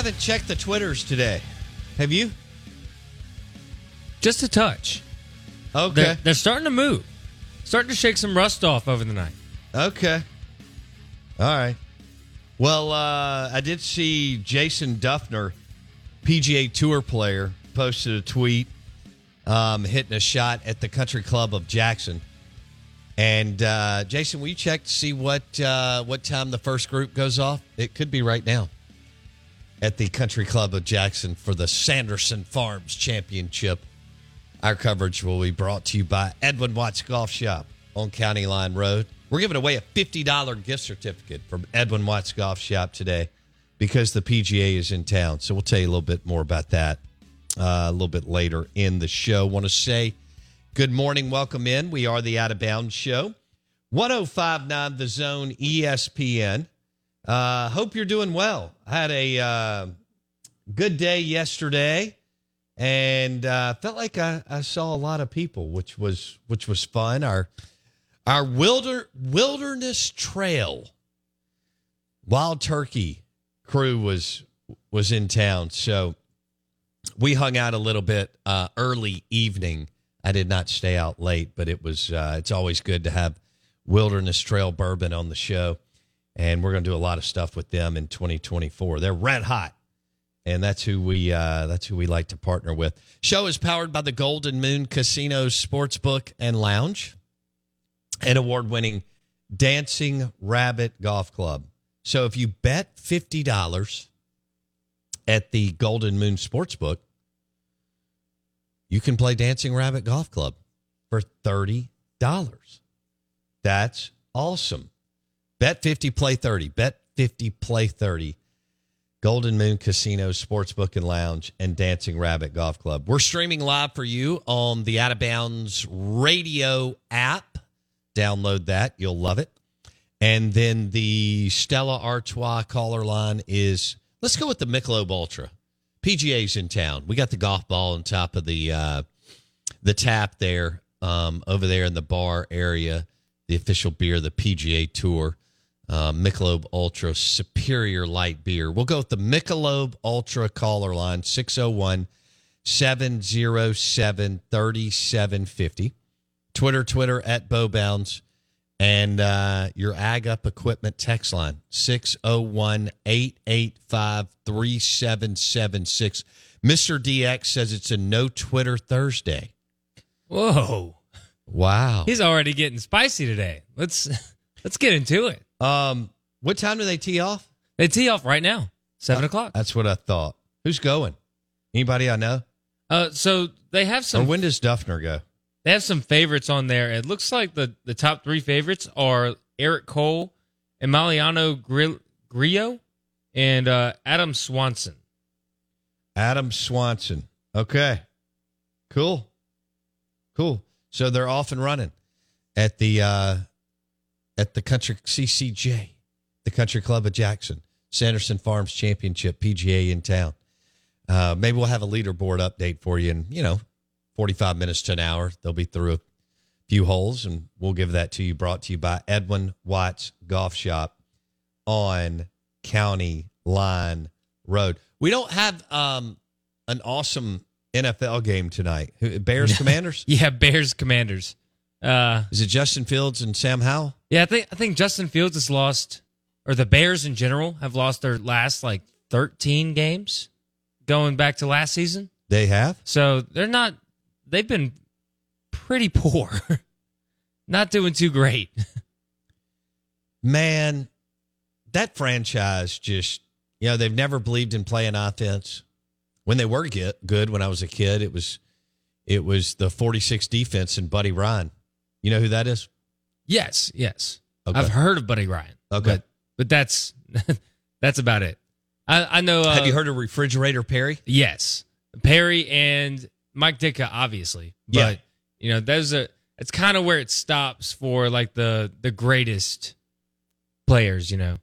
Haven't checked the Twitters today. Have you? Just a touch. Okay. They're, they're starting to move, starting to shake some rust off over the night. Okay. All right. Well, uh, I did see Jason Dufner, PGA Tour player, posted a tweet um, hitting a shot at the Country Club of Jackson. And uh, Jason, will you check to see what uh, what time the first group goes off? It could be right now at the Country Club of Jackson for the Sanderson Farms Championship. Our coverage will be brought to you by Edwin Watts Golf Shop on County Line Road. We're giving away a $50 gift certificate from Edwin Watts Golf Shop today because the PGA is in town. So we'll tell you a little bit more about that uh, a little bit later in the show. Want to say good morning, welcome in. We are the Out of Bounds Show, 1059 The Zone ESPN. Uh, hope you're doing well. I had a uh, good day yesterday, and uh, felt like I, I saw a lot of people, which was which was fun. Our our wilder wilderness trail wild turkey crew was was in town, so we hung out a little bit uh, early evening. I did not stay out late, but it was uh, it's always good to have Wilderness Trail Bourbon on the show, and we're going to do a lot of stuff with them in 2024. They're red hot, and that's who we uh, that's who we like to partner with. Show is powered by the Golden Moon Casino Sportsbook and Lounge, and award-winning Dancing Rabbit Golf Club. So if you bet fifty dollars at the Golden Moon Sportsbook, you can play Dancing Rabbit Golf Club for $30. That's awesome. Bet 50, play 30. Bet 50, play 30. Golden Moon Casino, Sportsbook and Lounge, and Dancing Rabbit Golf Club. We're streaming live for you on the Out of Bounds radio app. Download that. You'll love it. And then the Stella Artois caller line is let's go with the Michelob Ultra. PGA's in town. We got the golf ball on top of the uh, the tap there, um, over there in the bar area. The official beer, of the PGA Tour, uh, Michelob Ultra Superior Light Beer. We'll go with the Michelob Ultra caller line 601 707 3750. Twitter, Twitter at BoBounds. And uh, your Ag Up Equipment text line, 601 885 3776. Mr. DX says it's a no Twitter Thursday. Whoa, Wow. he's already getting spicy today. Let's let's get into it. Um, what time do they tee off? They tee off right now, seven o'clock. That's what I thought. Who's going? Anybody I know? Uh, so they have Or some when does Dufner go? they have some favorites on there. It looks like the the top three favorites are Eric Cole, Emiliano Gri- Grillo, and uh, Adam Svensson. Adam Svensson. Okay. Cool. Cool. So they're off and running at the uh at the country CCJ, the Country Club of Jackson, Sanderson Farms Championship PGA in town. Uh maybe we'll have a leaderboard update for you in, you know, 45 minutes to an hour. They'll be through a few holes and we'll give that to you brought to you by Edwin Watts Golf Shop on County Line Road. We don't have um, an awesome NFL game tonight. Bears Commanders? Yeah, Bears Commanders. Uh, Is it Justin Fields and Sam Howell? yeah, I think I think Justin Fields has lost, or the Bears in general have lost their last like thirteen games, going back to last season. They have. So they're not. They've been pretty poor, not doing too great. Man, that franchise just, you know, they've never believed in playing offense. When they were get, good when I was a kid, it was it was the 46 defense and Buddy Ryan. You know who that is? Yes, yes. Okay. I've heard of Buddy Ryan. Okay. But, but that's that's about it. I, I know. Uh, Have you heard of Refrigerator Perry? Yes, Perry and Mike Ditka, obviously. But Yeah. you know, there's a. It's kind of where it stops for like the the greatest players. You know,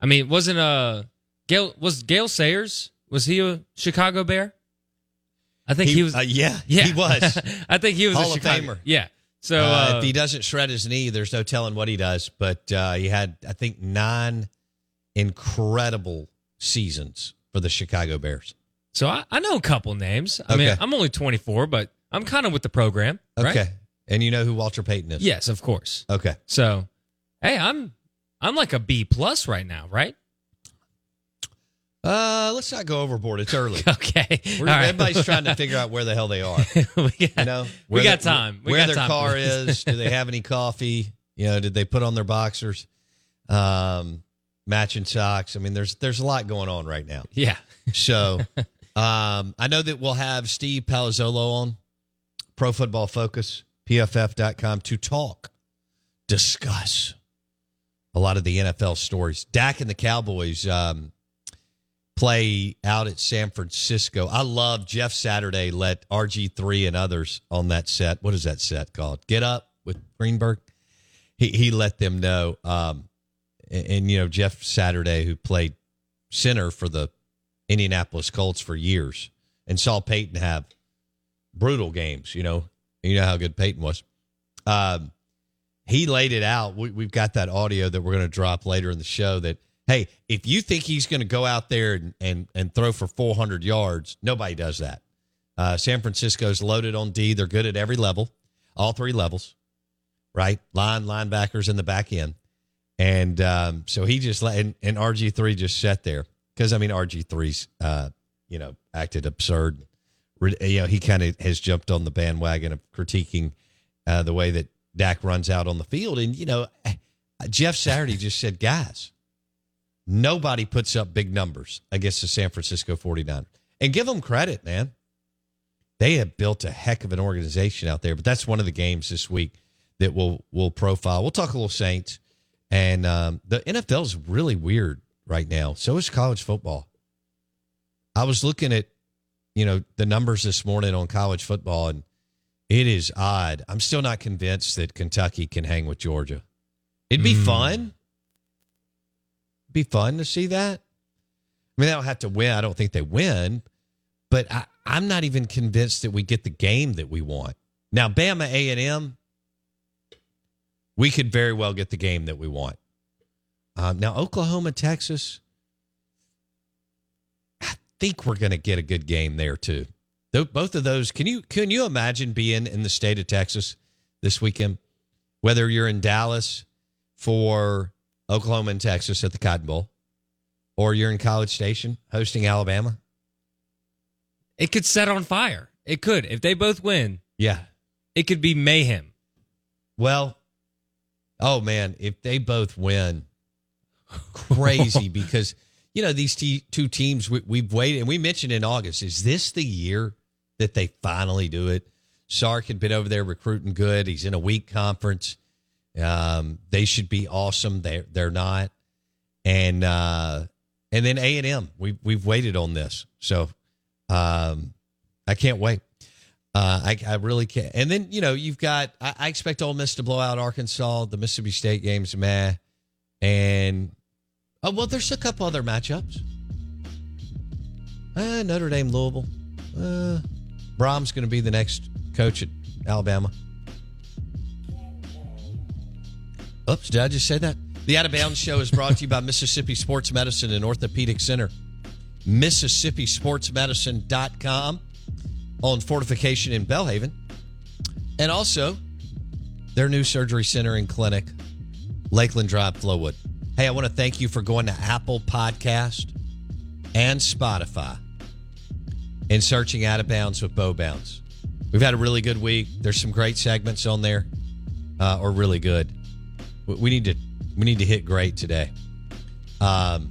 I mean, wasn't uh Gale was Gale Sayers? Was he a Chicago Bear? I think he, was. Uh, yeah, yeah, he was. I think he was Hall a of Chicago. Famer. Yeah. So Uh, uh, if he doesn't shred his knee, there's no telling what he does. But uh, he had, I think, nine incredible seasons for the Chicago Bears. so I, I know a couple names. I mean, I'm only 24, but I'm kind of with the program. Okay, Right? and you know who Walter Payton is? Yes, of course. Okay. So, hey, I'm I'm like a B plus right now, right? Uh, let's not go overboard. It's early. Okay. We're, right. Everybody's trying to figure out where the hell they are. we got, You know, we got the- time. We where got their time car is? Do they have any coffee? You know, did they put on their boxers? Um, matching socks. I mean, there's there's a lot going on right now. Yeah. So, um, I know that we'll have Steve Palazzolo on Pro Football Focus, PFF.com to talk, discuss a lot of the NFL stories. Dak and the Cowboys um, play out at San Francisco. I love Jeff Saturday let RG3 and others on that set. What is that set called? Get Up with Greenberg. He, he let them know. Um, and, and, you know, Jeff Saturday, who played center for the Indianapolis Colts for years and saw Peyton have brutal games, you know. You know how good Peyton was. Um, he laid it out. We, we've got that audio that we're going to drop later in the show that, hey, if you think he's going to go out there and, and, and throw for 400 yards, nobody does that. Uh, San Francisco's loaded on D. They're good at every level, all three levels, right? Line, linebackers in the back end. And um, so he just let, and, and RG3 just sat there because, I mean, RG3's, uh, you know, acted absurd. You know, he kind of has jumped on the bandwagon of critiquing uh, the way that Dak runs out on the field. And, you know, Jeff Saturday just said, guys, nobody puts up big numbers against the San Francisco 49ers. And give them credit, man. They have built a heck of an organization out there. But that's one of the games this week that we'll, we'll profile. We'll talk a little Saints. And um, the NFL is really weird right now. So is college football. I was looking at, you know, the numbers this morning on college football, and it is odd. I'm still not convinced that Kentucky can hang with Georgia. It'd be fun. Be fun to see that. I mean, they don't have to win. I don't think they win, but I, I'm not even convinced that we get the game that we want. Now, Bama A and M, we could very well get the game that we want. Um, now, Oklahoma, Texas, I think we're going to get a good game there too. Both of those, can you can you imagine being in the state of Texas this weekend? Whether you're in Dallas for Oklahoma and Texas at the Cotton Bowl, or you're in College Station hosting Alabama. It could set on fire. It could. If they both win, Yeah. it could be mayhem. Well, oh man, if they both win, crazy because you know these t- two teams we, we've waited and we mentioned in August. Is this the year that they finally do it? Sark had been over there recruiting good. He's in a weak conference. Um, they should be awesome. They're they're not, and uh, and then A and M. We we've waited on this, so um, I can't wait. Uh, I, I really can't. And then, you know, you've got, I, I expect Ole Miss to blow out Arkansas. The Mississippi State game's meh. And, oh, well, there's a couple other matchups. Uh, Notre Dame, Louisville. Uh, Brohm's going to be the next coach at Alabama. Oops, did I just say that? The Out of Bounds Show is brought to you by Mississippi Sports Medicine and Orthopedic Center. MississippiSportsMedicine.com on Fortification in Belhaven. And also their new surgery center and clinic, Lakeland Drive, Flowwood. Hey, I want to thank you for going to Apple Podcast and Spotify and searching Out of Bounds with Bo Bounds. We've had a really good week. There's some great segments on there, uh, or really good. We- need to we need to hit great today. Um,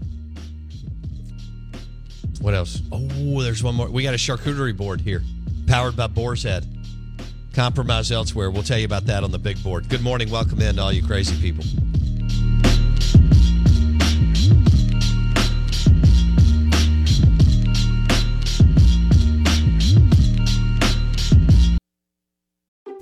what else? Oh, there's one more. We got a charcuterie board here, powered by Boar's Head. Compromise elsewhere. We'll tell you about that on the big board. Good morning. Welcome in to all you crazy people.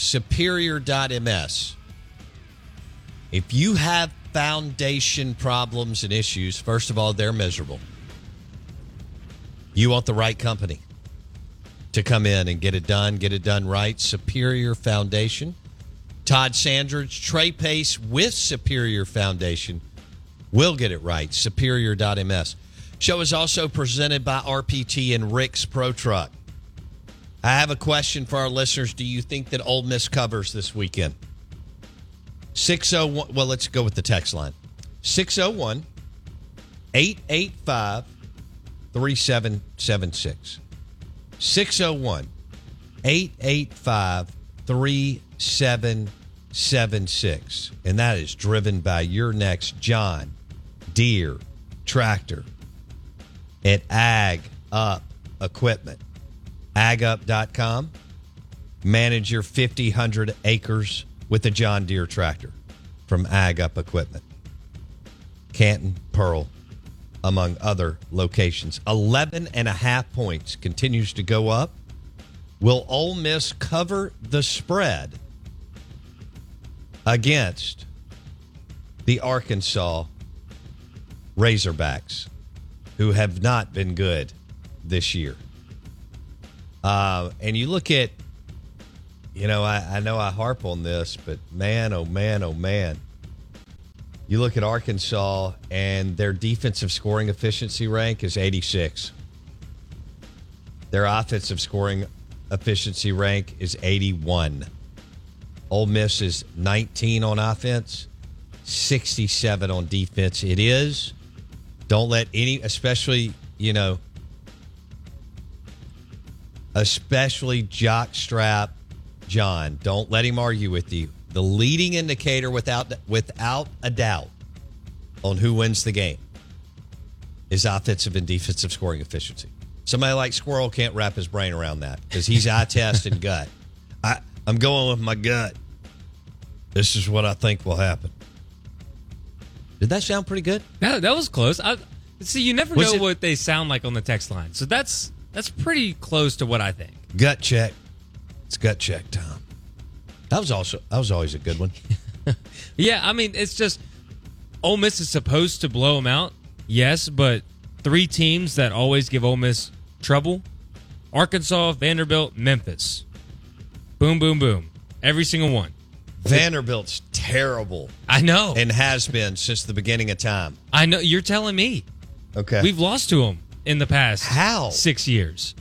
superior.ms. If you have foundation problems and issues, first of all, they're miserable. You want the right company to come in and get it done, get it done right. Superior Foundation. Todd Sandridge, Trey Pace with Superior Foundation will get it right. Superior.ms. Show is also presented by RPT and Rick's Pro Truck. I have a question for our listeners. Do you think that Ole Miss covers this weekend? 601. Well, let's go with the text line 601 885 3776. 601 885 3776. And that is driven by your next John Deere tractor at Ag Up Equipment. AgUp.com. Manage your 50, 100 acres with a John Deere tractor from AgUp Equipment. Canton, Pearl, among other locations. 11 and a half points continues to go up. Will Ole Miss cover the spread against the Arkansas Razorbacks, who have not been good this year? Uh, and you look at, you know, I, I know I harp on this, but man, oh man, oh man. You look at Arkansas and their defensive scoring efficiency rank is 86. Their offensive scoring efficiency rank is 81. Ole Miss is 19 on offense, 67 on defense. It is. Don't let any, especially, you know, especially jockstrap John. Don't let him argue with you. The leading indicator without without a doubt on who wins the game is offensive and defensive scoring efficiency. Somebody like Squirrel can't wrap his brain around that because he's eye test and gut. I, I'm going with my gut. This is what I think will happen. Did that sound pretty good? That, that was close. I, see, you never Was know it- what they sound like on the text line, so that's that's pretty close to what I think. Gut check. It's gut check time. That was also that was always a good one. Yeah, I mean, it's just Ole Miss is supposed to blow them out, yes, but three teams that always give Ole Miss trouble: Arkansas, Vanderbilt, Memphis. Boom, boom, boom. Every single one. Vanderbilt's terrible I know. and has been since the beginning of time. I know. You're telling me Okay. we've lost to them in the past How? six years.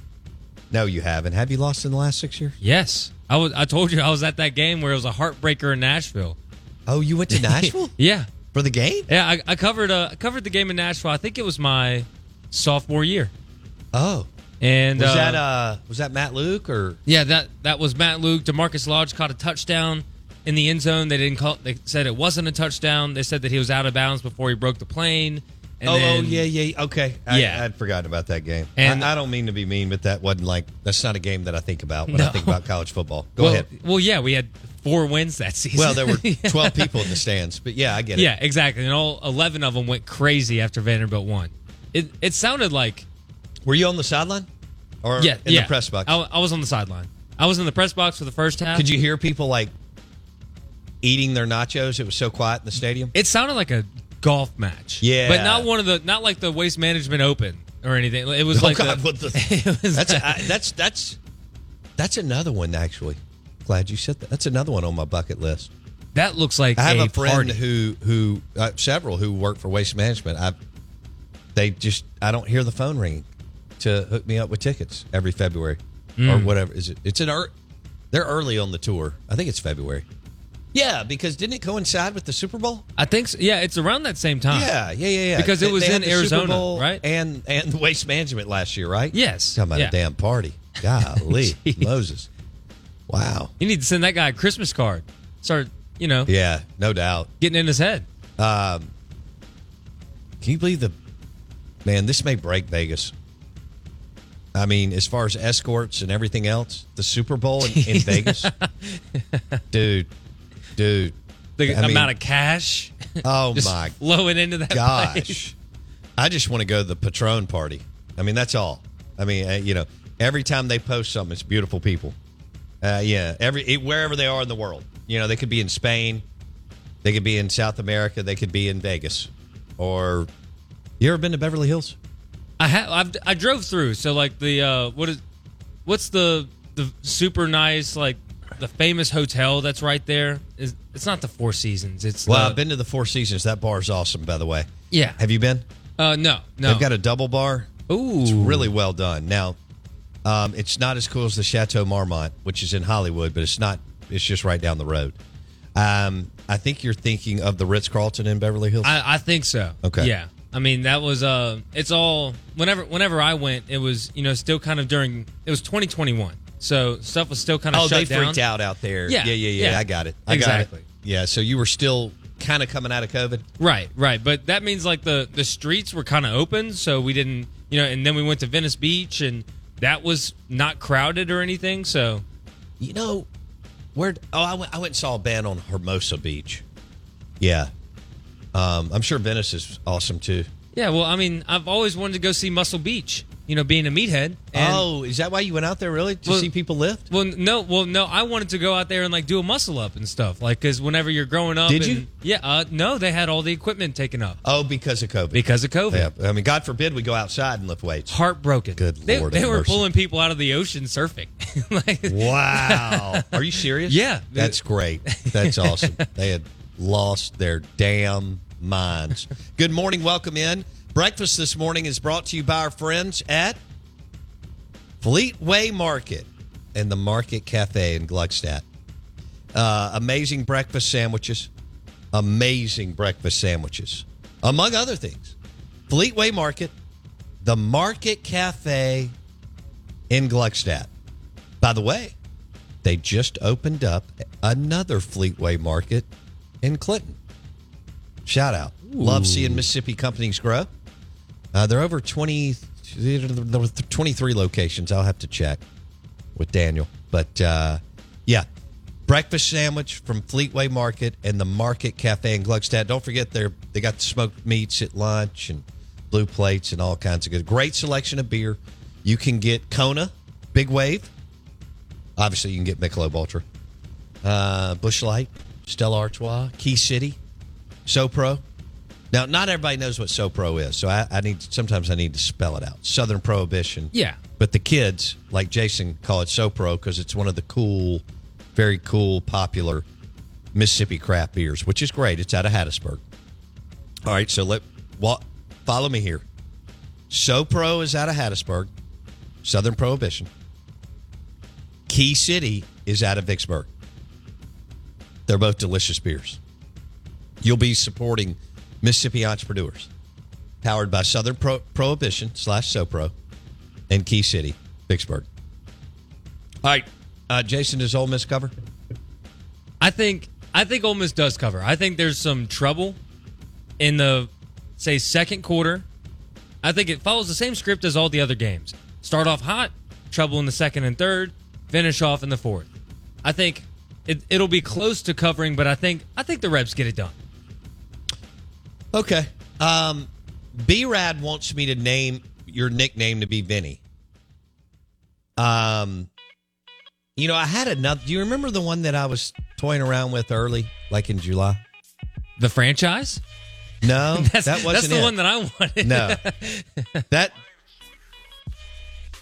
no, you haven't. Have you lost in the last six years? Yes, I was. I told you I was at that game where it was a heartbreaker in Nashville. Oh, you went to Nashville Yeah, for the game? yeah. I, I covered. Uh, I covered the game in Nashville. I think it was my sophomore year. Oh, And was uh, that uh was that Matt Luke or Yeah, that that was Matt Luke. DaMarkus Lodge caught a touchdown in the end zone. They didn't call. They said it wasn't a touchdown. They said that he was out of bounds before he broke the plane. And oh, oh then, oh yeah yeah okay I, Yeah. I'd forgotten about that game And- I, I don't mean to be mean but that wasn't like that's not a game that I think about when I think about college football go well, ahead Well, yeah, we had four wins that season. well there were. 12 people in the stands but yeah I get it Yeah, exactly. And all eleven of them went crazy after Vanderbilt won. It it sounded like were you on the sideline or yeah in yeah. the press box I, I was on the sideline. I was in the press box for the first half. could you hear people like eating their nachos it was so quiet in the stadium It sounded like a golf match. Yeah. but not one of the not like the Waste Management Open or anything. It was Oh, like God, the, what the- was That's a, I, that's that's that's another one actually. Glad you said that. That's another one on my bucket list. that looks like I have a, a, friend party. who who uh, several who work for Waste Management. I they just I don't hear the phone ringing to hook me up with tickets every February or Mm. whatever. Is it? It's an ur- They're early on the tour. I think it's February. Yeah, because didn't it coincide with the Super Bowl? I think so. Yeah, it's around that same time. Yeah, yeah, yeah, yeah. Because it was in had the Super Arizona, right? And and the Waste Management last year, right? Yes. Talking about Yeah. a damn party. Golly. Moses. Wow. You need to send that guy a Christmas card. Start, you know, Yeah, no doubt. getting in his head. Um, can you believe the man? This may break Vegas. I mean, as far as escorts and everything else, the Super Bowl in, in Vegas, dude, dude. The I mean, amount of cash Oh just my flowing into that place. gosh, I just want to go to the Patron party. I mean, that's all. I mean, uh, you know, every time they post something, it's beautiful people. Uh, yeah, every it, wherever they are in the world. You know, they could be in Spain, they could be in South America, they could be in Vegas, or you ever been to Beverly Hills? I have. I've, I drove through. So like the uh, what is, what's the the super nice like the famous hotel that's right there? Is it's not the Four Seasons. It's Well, the, I've been to the Four Seasons. That bar is awesome, by the way. Yeah. Have you been? Uh, no, no. They've got a double bar. Ooh, It's really well done. Now, um, it's not as cool as the Chateau Marmont, which is in Hollywood, but it's not. It's just right down the road. Um, I think you're thinking of the Ritz Carlton in Beverly Hills. I, I think so. Okay. Yeah. I mean, that was uh, it's all whenever whenever I went, it was you know still kind of during it was 2021, so stuff was still kind of oh, they down. freaked out out there. Yeah, yeah, yeah, yeah. yeah. I got it. I Exactly. got it. Yeah. So you were still kind of coming out of COVID. Right, right. But that means like the the streets were kind of open, so we didn't, you know. And then we went to Venice Beach, and that was not crowded or anything. So You know, where? Oh, I went. I went and saw a band on Hermosa Beach. Yeah. Um, I'm sure Venice is awesome too. yeah, well, I mean, I've always wanted to go see Muscle Beach. You know, being a meathead. And, oh, is that why you went out there? Really to Well- see people lift? Well, no, well, no. I wanted to go out there and like do a muscle up and stuff, like because whenever you're growing up, Did and- you? Yeah, uh, no, they had all the equipment taken up Oh, because of COVID. because of COVID. Yeah, I mean, God forbid we go outside and lift weights. Heartbroken. Good they, Lord They were mercy. pulling people out of the ocean surfing. like, Wow. Are you serious? Yeah. That's great. That's awesome. They had lost their damn minds. Good morning. Welcome in. Breakfast this morning is brought to you by our friends at Fleetway Market and the Market Cafe in Gluckstadt. Uh, amazing breakfast sandwiches. Amazing breakfast sandwiches, among other things. Fleetway Market, the Market Cafe in Gluckstadt. By the way, they just opened up another Fleetway Market in Clinton. Shout out. Love seeing Mississippi companies grow. Uh, they're over 20, there were 23 locations. I'll have to check with Daniel. But uh, yeah, breakfast sandwich from Fleetway Market and the Market Cafe in Gluckstadt. Don't forget they they got the smoked meats at lunch and blue plates and all kinds of good. Great selection of beer. You can get Kona, Big Wave. Obviously, you can get Michelob Ultra, uh, Busch Light, Stella Artois, Key City, SoPro. Now, not everybody knows what SoPro is, so I, I need sometimes I need to spell it out. Southern Prohibition. Yeah. But the kids, like Jason, call it SoPro because it's one of the cool, very cool, popular Mississippi craft beers, which is great. It's out of Hattiesburg. All right, so let what follow me here. SoPro is out of Hattiesburg, Southern Prohibition. Key City is out of Vicksburg. They're both delicious beers. You'll be supporting Mississippi entrepreneurs, powered by Southern Pro- Prohibition slash SoPro and Key City, Vicksburg. All right, uh, Jason, does Ole Miss cover? I think I think Ole Miss does cover. I think there's some trouble in the say second quarter. I think it follows the same script as all the other games. Start off hot, trouble in the second and third, finish off in the fourth. I think it, it'll be close to covering, but I think I think the Rebs get it done. Okay. Um, B Rad wants me to name your nickname to be Vinny. Um, you know, I had another. Do you remember the one that I was toying around with early, like in July? The franchise? No, That's, that wasn't that's the it. one that I wanted. No, that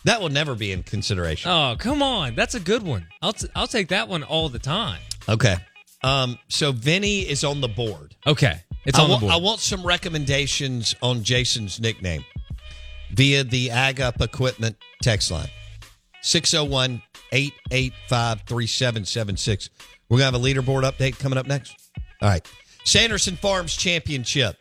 that will never be in consideration. oh, come on. That's a good one. I'll, t- I'll take that one all the time. Okay. Um, so Vinny is on the board. Okay. It's I on want, the board. I want some recommendations on Jason's nickname via the Ag Up Equipment text line 601 885 3776. We're going to have a leaderboard update coming up next. All right. Sanderson Farms Championship.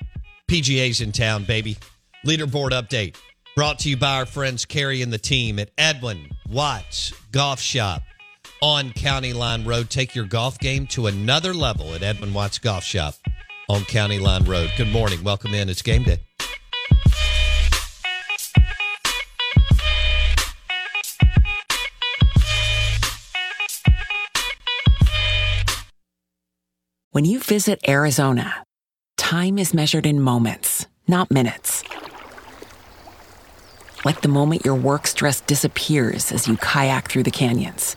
PGA's in town, baby. Leaderboard update brought to you by our friends Carrie and the team at Edwin Watts Golf Shop on County Line Road. Take your golf game to another level at Edwin Watts Golf Shop on County Line Road. Good morning. Welcome in. It's game day. When you visit Arizona, time is measured in moments, not minutes. Like the moment your work stress disappears as you kayak through the canyons.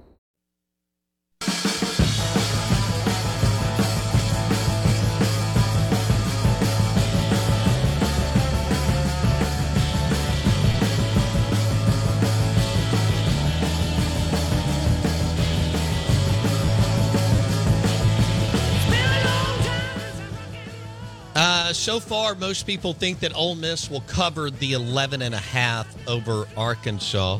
so far, most people think that Ole Miss will cover the 11 and a half over Arkansas.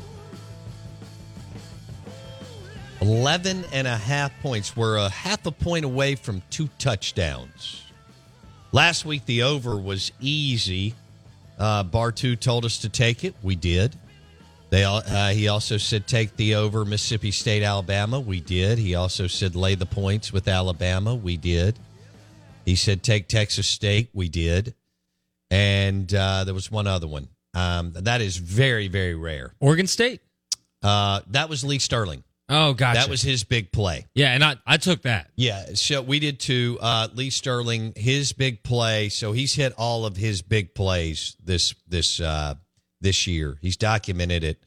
11 and a half points. We're a half a point away from two touchdowns. Last week, the over was easy. Uh, Bartoo told us to take it. We did. They uh, he also said take the over Mississippi State, Alabama. We did. He also said lay the points with Alabama. We did. He said take Texas State. We did. And uh, there was one other one. Um, that is very, very rare. Oregon State. Uh, that was Lee Sterling. Oh, gotcha. That was his big play. yeah, and I I took that. Yeah, so we did too. Uh, Lee Sterling, his big play. So he's hit all of his big plays this this uh, this year. He's documented it.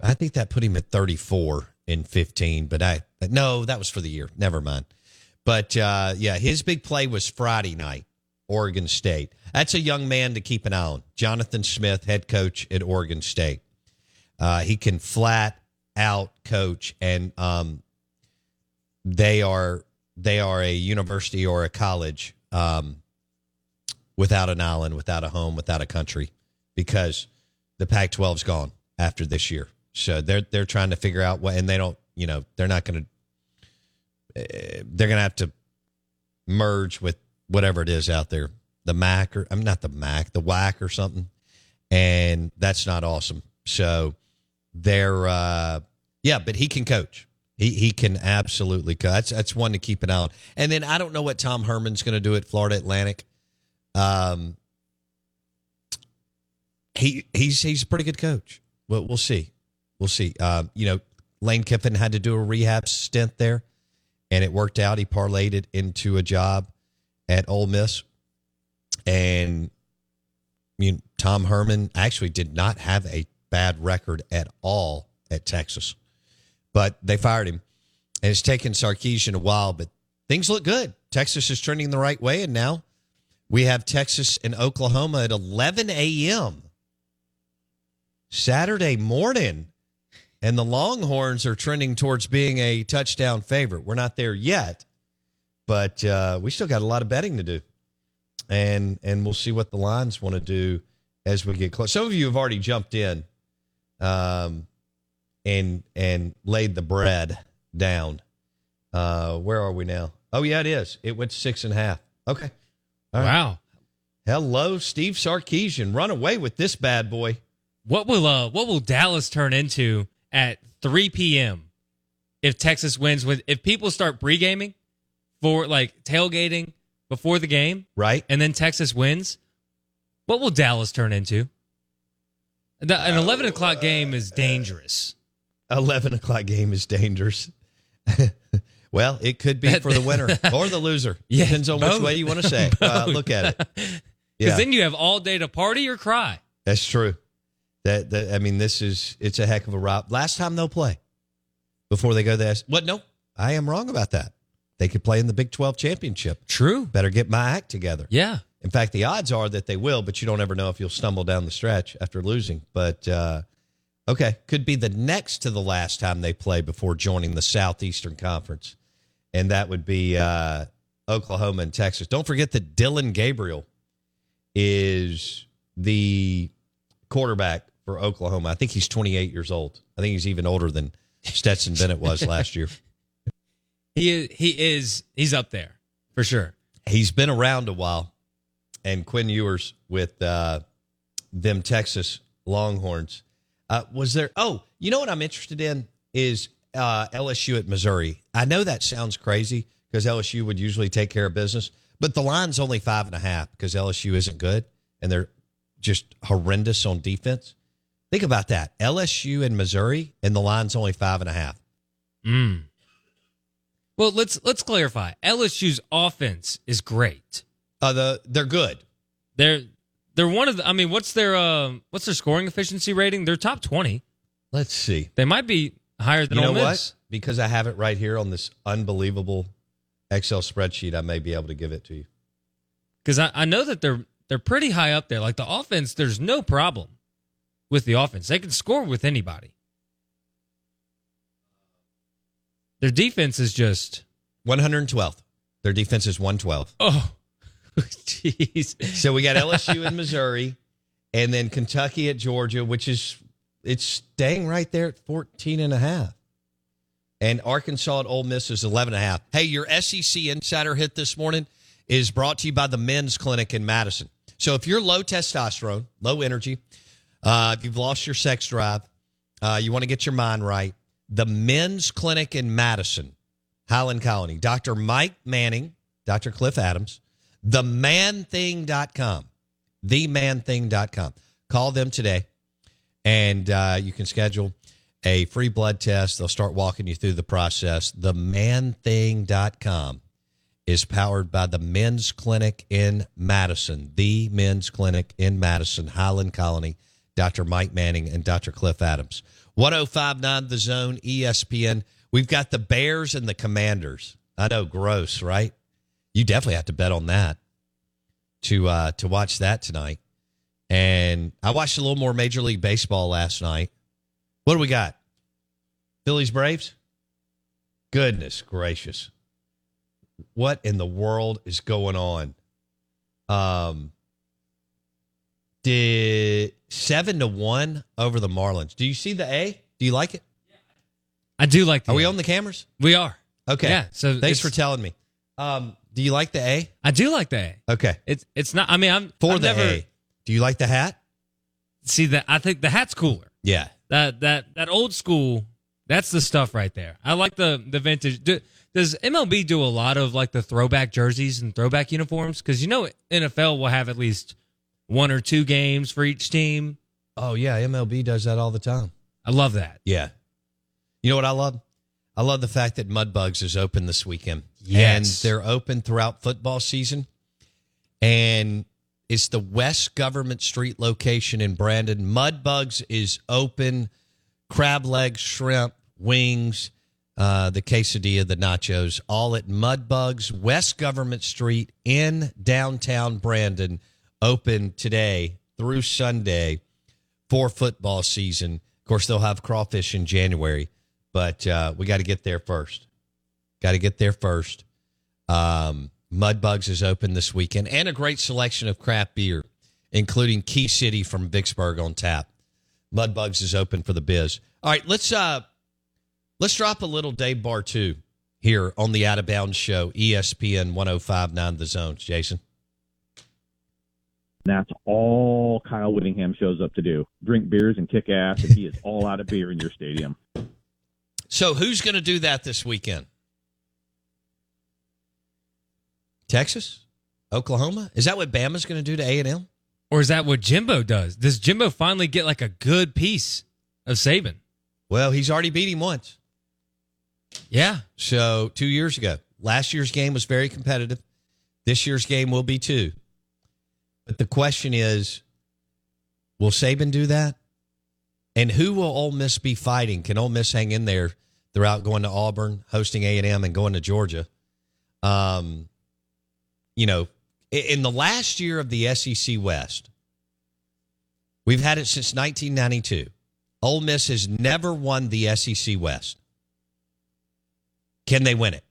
I think that put him at 34 in 15, but I no, that was for the year. Never mind. But uh, yeah, his big play was Friday night, Oregon State. That's a young man to keep an eye on. Jonathan Smith, head coach at Oregon State. Uh, he can flat out coach, and um, they are they are a university or a college um, without an island, without a home, without a country, because the Pac-12's gone after this year. So they're they're trying to figure out what, and they don't, you know, they're not going to. Uh, they're going to have to merge with whatever it is out there, the MAC or I'm not the MAC, the WAC or something, and that's not awesome. So they're, uh, yeah, but he can coach. He he can absolutely coach. That's that's one to keep an eye on. And then I don't know what Tom Herman's going to do at Florida Atlantic. Um, he he's he's a pretty good coach. Well, we'll see. We'll see. Uh, you know, Lane Kiffin had to do a rehab stint there, and it worked out. He parlayed it into a job at Ole Miss, and I mean, Tom Herman actually did not have a bad record at all at Texas, but they fired him, and it's taken Sarkisian a while, but things look good. Texas is trending the right way, and now we have Texas and Oklahoma at 11 a.m. Saturday morning. And the Longhorns are trending towards being a touchdown favorite. We're not there yet, but uh, we still got a lot of betting to do. And and we'll see what the lines want to do as we get close. Some of you have already jumped in um, and and laid the bread down. Uh, where are we now? Oh, yeah, it is. It went six and a half. Okay. Right. Wow. Hello, Steve Sarkisian. Run away with this bad boy. What will uh what will Dallas turn into at 3 p.m. if Texas wins with if people start pre-gaming for like tailgating before the game, Right? and then Texas wins? What will Dallas turn into? The, an 11 o'clock game is dangerous. 11 o'clock game is dangerous. well, it could be for the winner or the loser. Yeah, Depends on which way you want to say. Uh, look at it. Because Yeah, then you have all day to party or cry. that's true. That, that I mean, this is it's a heck of a rob. Last time they'll play before they go there. What? No, I am wrong about that. They could play in the Big 12 championship. True. Better get my act together. Yeah. In fact, the odds are that they will, but you don't ever know if you'll stumble down the stretch after losing. But uh, okay, could be the next to the last time they play before joining the Southeastern Conference, and that would be uh, Oklahoma and Texas. Don't forget that Dillon Gabriel is the quarterback for Oklahoma. I think he's 28 years old. I think he's even older than Stetson Bennett was last year. He he is he's up there for sure. He's been around a while, and Quinn Ewers with uh, them Texas Longhorns. Uh, was there? Oh, you know what I'm interested in is uh, LSU at Missouri. I know that sounds crazy because LSU would usually take care of business, but the line's only five and a half because LSU isn't good and they're just horrendous on defense. Think about that. LSU and Missouri, and the line's only five and a half. Mm. Well, let's let's clarify. LSU's offense is great. Uh, the they're good. They're they're one of the. I mean, what's their uh, what's their scoring efficiency rating? They're top twenty. Let's see. They might be higher than you know Ole Miss. what? Because I have it right here on this unbelievable Excel spreadsheet, I may be able to give it to you. Because I, I know that they're they're pretty high up there. Like the offense, there's no problem with the offense. They can score with anybody. Their defense is just 112th. Their defense is 112. oh, jeez. So we got LSU in Missouri, and then Kentucky at Georgia, which is it's staying right there at 14 and a half. And Arkansas at Ole Miss is 11 and a half. Hey, your SEC Insider hit this morning is brought to you by the Men's Clinic in Madison. So if you're low testosterone, low energy, uh, if you've lost your sex drive, uh, you want to get your mind right, the Men's Clinic in Madison, Highland Colony, Dr. Mike Manning, Dr. Cliff Adams, themanthing.com, themanthing.com. Call them today and uh, you can schedule a free blood test. They'll start walking you through the process. Themanthing.com is powered by the Men's Clinic in Madison, the Men's Clinic in Madison, Highland Colony, Dr. Mike Manning and Dr. Cliff Adams. 1059 The Zone, ESPN. We've got the Bears and the Commanders. I know, gross, right? You definitely have to bet on that to uh, to watch that tonight. And I watched a little more Major League Baseball last night. What do we got? Phillies Braves? Goodness gracious. What in the world is going on? Um did seven to one over the Marlins. Do you see the A? Do you like it? I do like. The Are we on the cameras? We are. Okay. Yeah. So Thanks for telling me. Um, do you like the A? I do like the A. Okay. It's it's not. I mean, I'm For I've the never A. Do you like the hat? see that. I think the hat's cooler. Yeah. That that that old school. That's the stuff right there. I like the the vintage. Do, does MLB do a lot of like the throwback jerseys and throwback uniforms? Because you know NFL will have at least one or two games for each team. Oh yeah, MLB does that all the time. I love that. Yeah. You know what I love? I love the fact that Mudbugs is open this weekend. Yes. And they're open throughout football season. And it's the West Government Street location in Brandon. Mudbugs is open. Crab legs, shrimp, wings, uh, the quesadilla, the nachos, all at Mudbugs, West Government Street in downtown Brandon. Open today through Sunday for football season. Of course, they'll have crawfish in January, but uh, we got to get there first. Got to get there first. Um, Mudbugs is open this weekend, and a great selection of craft beer, including Key City from Vicksburg on tap. Mudbugs is open for the biz. All right, let's uh, let's drop a little Dave Bartoo here on the Out of Bounds Show, ESPN 105.9 The Zones. Jason. That's all Kyle Whittingham shows up to do: drink beers and kick ass, and he is all out of beer in your stadium. So who's going to do that this weekend? Texas, Oklahoma. Is that what Bama's going to do to A and M? Or is that what Jimbo does? Does Jimbo finally get like a good piece of Saban? Well, he's already beat him once. Yeah. So two years ago, last year's game was very competitive. This year's game will be too. But the question is, will Saban do that? And who will Ole Miss be fighting? Can Ole Miss hang in there throughout going to Auburn, hosting A and M, and going to Georgia? Um, you know, In the last year of the SEC West, we've had it since 1992. Ole Miss has never won the SEC West. Can they win it?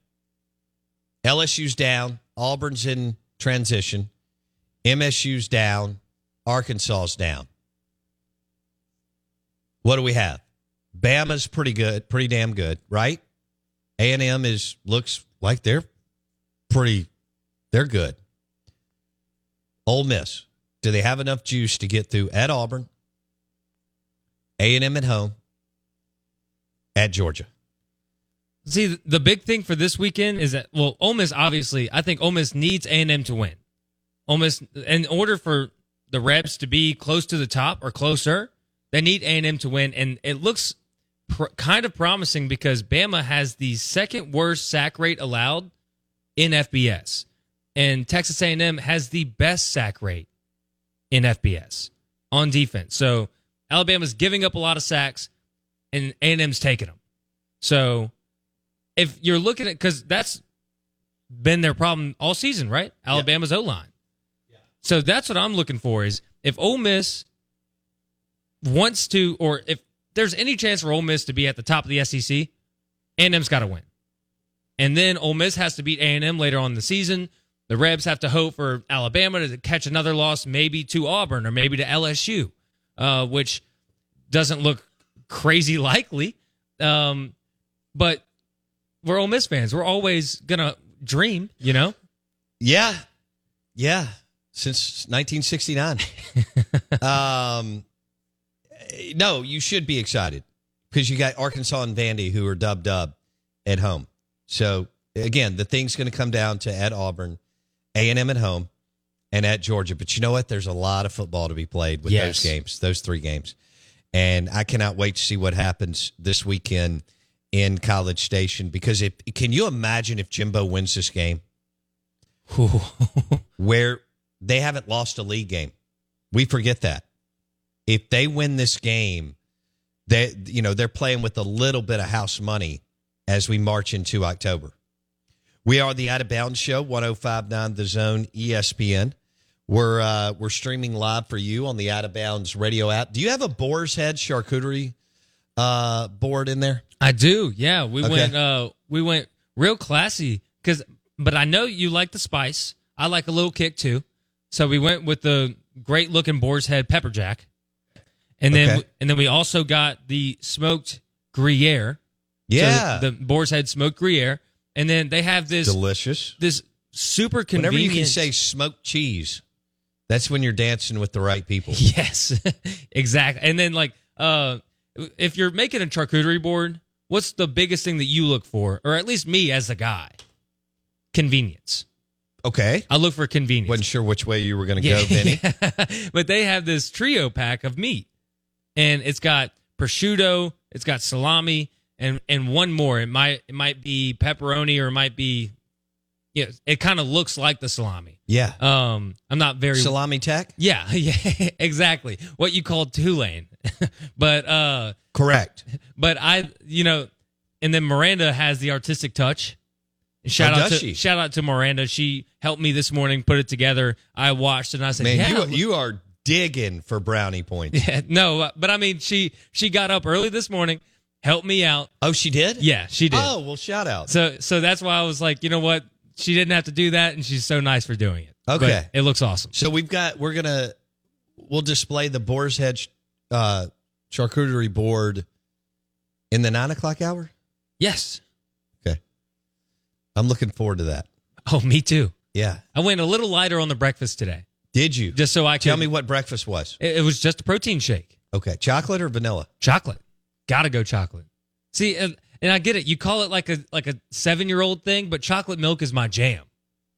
LSU's down. Auburn's in transition. MSU's down. Arkansas's down. What do we have? Bama's pretty good, pretty damn good, right? A and M is looks like they're pretty, they're good. Ole Miss, do they have enough juice to get through at Auburn, A and M at home, at Georgia? See, the big thing for this weekend is that well, Ole Miss obviously, I think Ole Miss needs A and M to win. Ole Miss, in order for the Rebs to be close to the top or closer, they need A and M to win, and it looks pr- kind of promising because Bama has the second worst sack rate allowed in FBS, and Texas A and M has the best sack rate in FBS on defense. So Alabama's giving up a lot of sacks, and A and M's taking them. So if you're looking at because that's been their problem all season, right? Alabama's O line. So that's what I'm looking for is if Ole Miss wants to, or if there's any chance for Ole Miss to be at the top of the SEC, A&M's got to win, and then Ole Miss has to beat A&M later on in the season. The Rebs have to hope for Alabama to catch another loss, maybe to Auburn or maybe to LSU, uh, which doesn't look crazy likely. Um, but we're Ole Miss fans. We're always gonna dream, you know. Yeah, yeah. Since 1969. um, no, you should be excited because you got Arkansas and Vandy who are dub dub at home. So again, the thing's going to come down to at Auburn, A and M at home, and at Georgia. But you know what? There's a lot of football to be played with Yes. those games, those three games, and I cannot wait to see what happens this weekend in College Station. Because if can you imagine if Jimbo wins this game? where they haven't lost a league game. We forget that. If they win this game, they you know, they're playing with a little bit of house money as we march into October. We are the Out of Bounds Show, 1059 The Zone ESPN. We're uh, we're streaming live for you on the Out of Bounds radio app. Do you have a Boar's Head charcuterie uh, board in there? I do. Yeah, we Okay. went uh we went real classy cuz but I know you like the spice. I like a little kick too. So we went with the great looking boar's head pepper jack. And then Okay. and then we also got the smoked gruyere. So Yeah. the, the boar's head smoked gruyere. And then they have this Delicious. this super convenient Whenever you can say smoked cheese, that's when you're dancing with the right people. Yes, exactly. And then like, uh, if you're making a charcuterie board, what's the biggest thing that you look for, or at least me as a guy? Convenience. Okay. I look for convenience. Wasn't sure which way you were going to go, Benny. but they have this trio pack of meat, and it's got prosciutto, it's got salami, and and one more. It might it might be pepperoni, or it might be, yeah. It kind of looks like the salami. Yeah. Um, I'm not very Salami tech? Yeah, yeah, exactly. What you call Tulane. but uh Correct. but I you know, and then Miranda has the artistic touch. Shout Oh, out to she? shout out to Miranda. She helped me this morning put it together. I watched and I said, Man, yeah, you, you are digging for brownie points. yeah, no, uh, but I mean, she she got up early this morning, helped me out. Oh, she did? Yeah, she did. Oh, well, shout out. So so that's why I was like, you know what? She didn't have to do that, and she's so nice for doing it. But Okay. it looks awesome. So we've got, we're going to, we'll display the Boar's Head uh, charcuterie board in the nine o'clock hour. Yes. I'm looking forward to that. Oh, me too. Yeah. I went a little lighter on the breakfast today, Did you? just so I could Tell me what breakfast was. It, it was just a protein shake. Okay. Chocolate or vanilla? Chocolate. Gotta go chocolate. See, and, and I get it. You call it like a like a seven year old thing, but chocolate milk is my jam.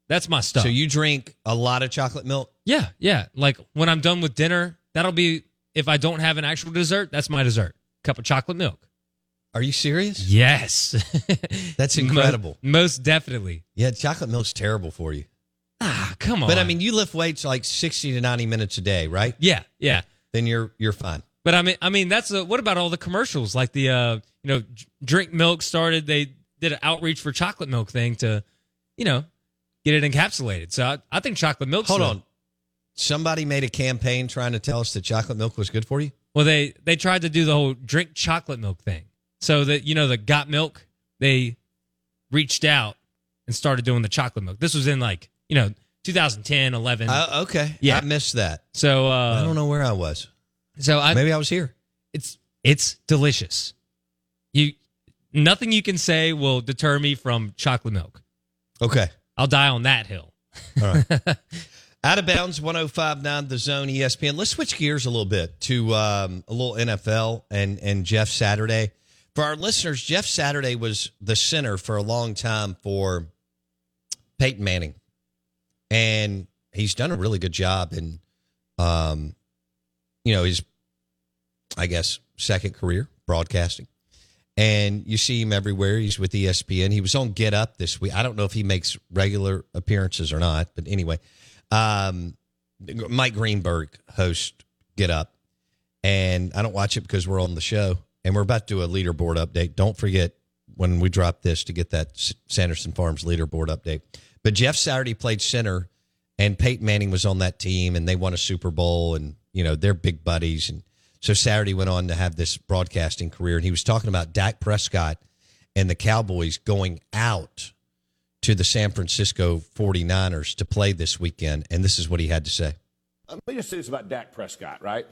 That's my stuff. So you drink a lot of chocolate milk? yeah, yeah. Like when I'm done with dinner, that'll be if I don't have an actual dessert, that's my dessert. Cup of chocolate milk. Are you serious? Yes. That's incredible. Mo- most definitely. Yeah, chocolate milk's terrible for you. Ah, come on. But I mean, you lift weights like 60 to 90 minutes a day, right? yeah, yeah. Then you're you're fine. But I mean, I mean, that's a, what about all the commercials? Like the, uh, you know, Drink Milk started. They did an outreach for chocolate milk thing to, you know, get it encapsulated. So I, I think chocolate milk. Hold on. Somebody made a campaign trying to tell us that chocolate milk was good for you. Well, they they tried to do the whole drink chocolate milk thing. So that you know the got milk, they reached out and started doing the chocolate milk. This was in like you know 2010, 11. Uh, okay, Yeah. I missed that. so uh, I don't know where I was. So I Maybe I was here. it's it's delicious. You nothing you can say will deter me from chocolate milk. Okay. I'll die on that hill. All right. Out of bounds, 1059 the zone ESPN. Let's switch gears a little bit to um, a little NFL and, and Jeff Saturday. For our listeners, Jeff Saturday was the center for a long time for Peyton Manning. And he's done a really good job in, um, you know, his, I guess, second career broadcasting. And you see him everywhere. He's with ESPN. He was on Get Up this week. I don't know if he makes regular appearances or not, but anyway, um, Mike Greenberg hosts Get Up, and I don't watch it because we're on the show, and we're about to do a leaderboard update. Don't forget when we drop this to get that Sanderson Farms leaderboard update. But Jeff Saturday played center, and Peyton Manning was on that team, and they won a Super Bowl, and you know they're big buddies, and so Saturday went on to have this broadcasting career, and he was talking about Dak Prescott and the Cowboys going out to the San Francisco 49ers to play this weekend, and this is what he had to say. Let me just say this about Dak Prescott, right?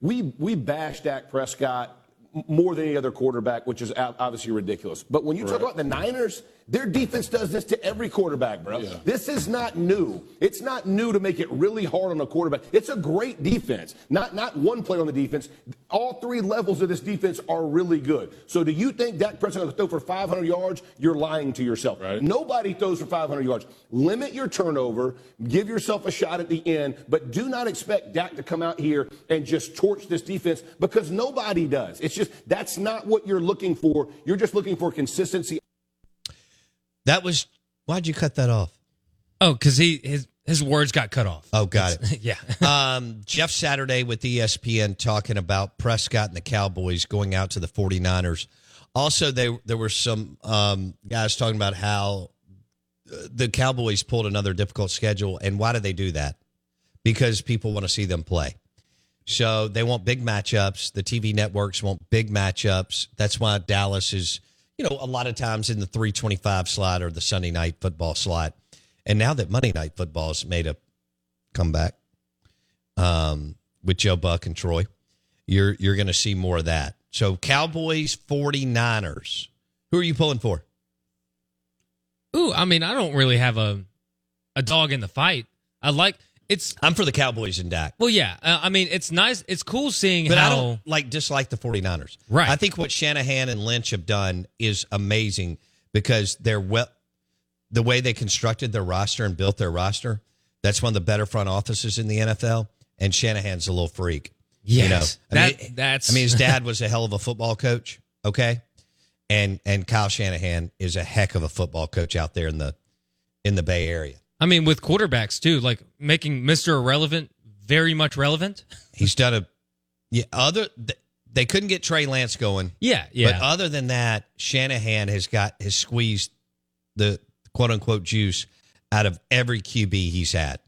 We we bash Dak Prescott more than any other quarterback, which is obviously ridiculous. But when you talk about the Niners, their defense does this to every quarterback, bro. This is not new. It's not new to make it really hard on a quarterback. It's a great defense. Not not one player on the defense. All three levels of this defense are really good. So do you think Dak Prescott will throw for 500 yards? You're lying to yourself. Nobody throws for 500 yards. Limit your turnover. Give yourself a shot at the end, but do not expect Dak to come out here and just torch this defense because nobody does. It's just that's not what you're looking for. You're just looking for consistency. That was why'd you cut that off? Oh, because he his his words got cut off. Oh, got it. yeah. um, Jeff Saturday with ESPN talking about Prescott and the Cowboys going out to the 49ers. Also, they, there were some um, guys talking about how uh, the Cowboys pulled another difficult schedule. And why do they do that? Because people want to see them play. So they want big matchups. The TV networks want big matchups. That's why Dallas is, you know, a lot of times in the 325 slot or the Sunday night football slot. And now that Monday night football has made a comeback um, with Joe Buck and Troy, you're you're going to see more of that. So Cowboys 49ers. Who are you pulling for? Ooh, I mean, I don't really have a a dog in the fight. I like it's. I'm for the Cowboys and Dak. Well, yeah. uh, I mean, it's nice. It's cool seeing But how. I don't like dislike the 49ers. Right. I think what Shanahan and Lynch have done is amazing because they're well the way they constructed their roster and built their roster. That's one of the better front offices in the NFL. And Shanahan's a little freak. You know, I That- mean, that's- I mean, his dad was a hell of a football coach. Okay, and and Kyle Shanahan is a heck of a football coach out there in the in the Bay Area. I mean, with quarterbacks too, like making Mister Irrelevant very much relevant. He's done a yeah. Other they couldn't get Trey Lance going. Yeah, yeah. But other than that, Shanahan has got has squeezed the quote unquote juice out of every QB he's had.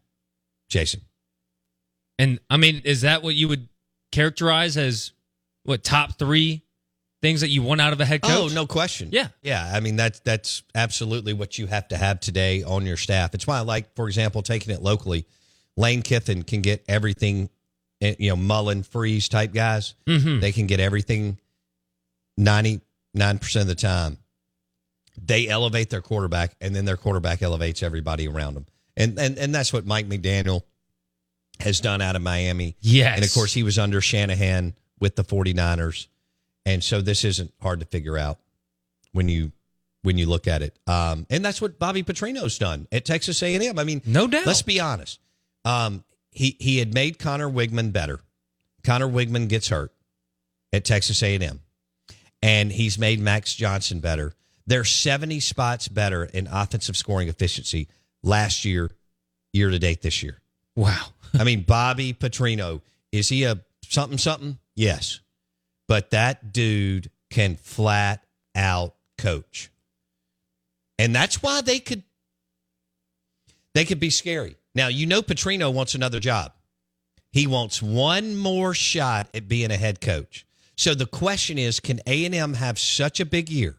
Jason. And I mean, is that what you would characterize as what top three things that you want out of a head coach? Oh, no question. Yeah. Yeah. I mean, that's that's absolutely what you have to have today on your staff. It's why I like, for example, taking it locally. Lane Kiffin can get everything, eh, you know, Mullen, Freeze type guys. Mhm. They can get everything 99% of the time. They elevate their quarterback, and then their quarterback elevates everybody around them. And, and, and that's what Mike McDaniel has done out of Miami. Yes. And of course, he was under Shanahan with the 49ers. And so this isn't hard to figure out when you when you look at it. Um, and that's what Bobby Petrino's done at Texas A&M. I mean, no doubt. Let's be honest. Um, he he had made Conner Weigman better. Conner Weigman gets hurt at Texas A&M, and he's made Max Johnson better. They're 70 spots better in offensive scoring efficiency last year, year to date this year. Wow. I mean, Bobby Petrino, is he a something something? Yes. But that dude can flat out coach. And that's why they could They could be scary. Now, you know Petrino wants another job. He wants one more shot at being a head coach. So the question is, can A&M have such a big year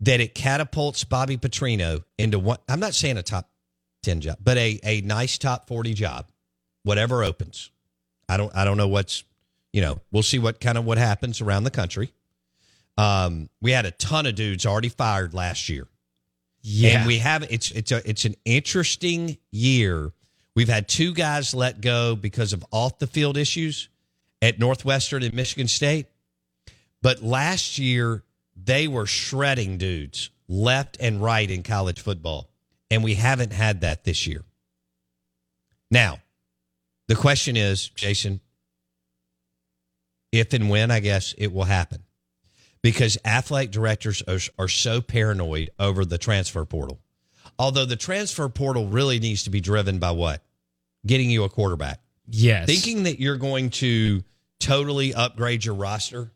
that it catapults Bobby Petrino into one I'm not saying a top 10 job, but a a nice top 40 job, whatever opens. I don't I don't know what's, you know, we'll see what kind of what happens around the country. Um, we had a ton of dudes already fired last year. Yeah. And we have it's it's a it's an interesting year. We've had two guys let go because of off the field issues at Northwestern and Michigan State. But last year they were shredding dudes left and right in college football. And we haven't had that this year. Now, the question is, Jason, if and when I guess it will happen because athletic directors are, are so paranoid over the transfer portal. Although the transfer portal really needs to be driven by what? Getting you a quarterback. Yes. Thinking that you're going to totally upgrade your roster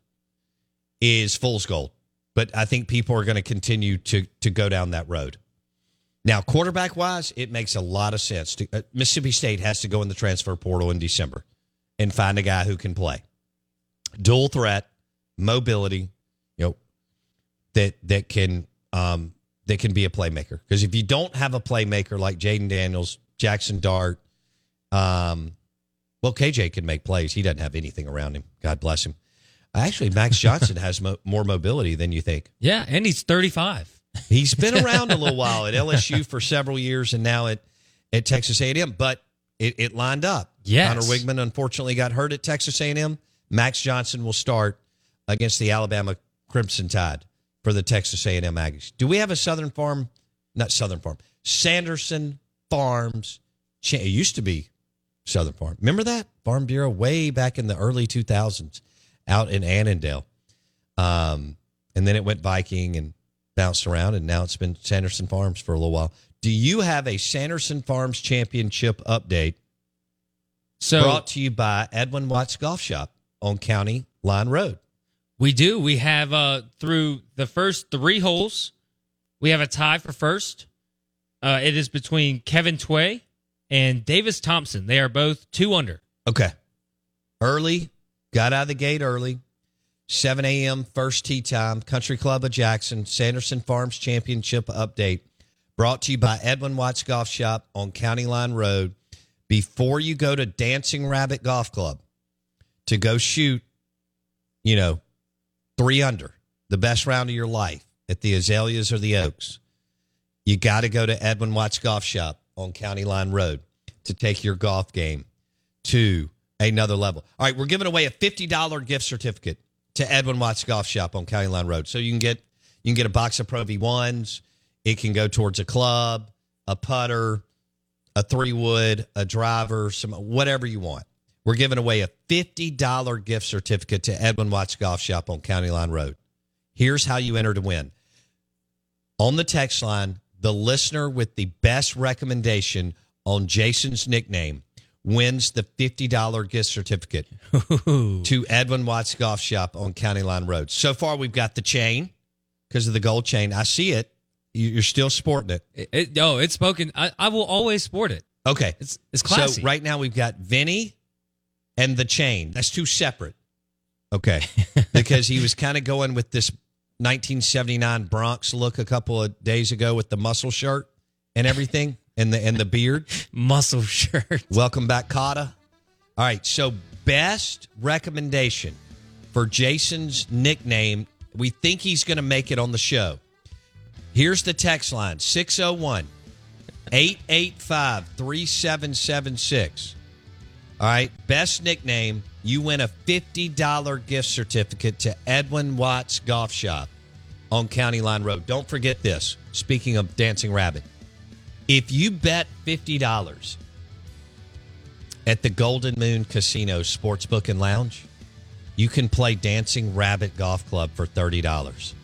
is fool's gold. But I think people are going to continue to to go down that road. Now, quarterback wise, it makes a lot of sense. To, uh, Mississippi State has to go in the transfer portal in December and find a guy who can play. Dual threat, mobility, you know, that that can um, that can be a playmaker. Because if you don't have a playmaker like Jayden Daniels, Jackson Dart, um, well, KJ can make plays. He doesn't have anything around him. God bless him. Actually, Max Johnson has mo- more mobility than you think. Yeah, and he's 35. He's been around a little while at LSU for several years, and now at at Texas A&M. But it, it lined up. Yes. Conner Weigman unfortunately got hurt at Texas A&M. Max Johnson will start against the Alabama Crimson Tide for the Texas A&M Aggies. Do we have a Southern Farm? Not Southern Farm. Sanderson Farms. It used to be Southern Farm. Remember that Farm Bureau way back in the early 2000s out in Annandale. Um, and then it went Viking and bounced around, and now it's been Sanderson Farms for a little while. Do you have a Sanderson Farms Championship update? So brought to you by Edwin Watts Golf Shop on County Line Road. We do. We have uh through the first three holes, we have a tie for first. Uh, it is between Kevin Tway and Davis Thompson. They are both two under. Okay. Early, got out of the gate early. 7 a.m. first tee time. Country Club of Jackson, Sanderson Farms Championship update. Brought to you by Edwin Watts Golf Shop on County Line Road. Before you go to Dancing Rabbit Golf Club to go shoot, you know, three under, the best round of your life at the Azaleas or the Oaks, you got to go to Edwin Watts Golf Shop on County Line Road to take your golf game to another level. All right, we're giving away a $50 gift certificate to Edwin Watts Golf Shop on County Line Road. So you can get you can get a box of Pro V1s. It can go towards a club, a putter, a three wood, a driver, some whatever you want. We're giving away a $50 gift certificate to Edwin Watts Golf Shop on County Line Road. Here's how you enter to win. On the text line, the listener with the best recommendation on Jason's nickname wins the $50 gift certificate to Edwin Watts Golf Shop on County Line Road. So far, we've got the chain because of the gold chain. I see it. You- You're still sporting it. It, it, oh, it's spoken. I, I will always sport it. Okay. It's it's classy. So right now we've got Vinny and the chain. That's two separate. Okay. because he was kind of going with this 1979 Bronx look a couple of days ago with the muscle shirt and everything and the and the beard. Muscle shirt. Welcome back, Kotter. All right. So best recommendation for Jason's nickname. We think he's going to make it on the show. Here's the text line 601 885 3776. All right. Best nickname. You win a $50 gift certificate to Edwin Watts Golf Shop on County Line Road. Don't forget this. Speaking of Dancing Rabbit, if you bet $50 at the Golden Moon Casino Sportsbook and Lounge, you can play Dancing Rabbit Golf Club for $30.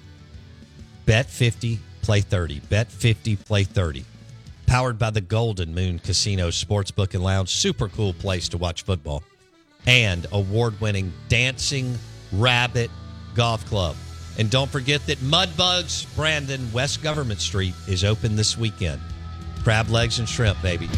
Bet 50, play 30. Bet 50, play 30. Powered by the Golden Moon Casino Sportsbook and Lounge. Super cool place to watch football. And award winning Dancing Rabbit Golf Club. And don't forget that Mudbugs Brandon West Government Street is open this weekend. Crab legs and shrimp, baby.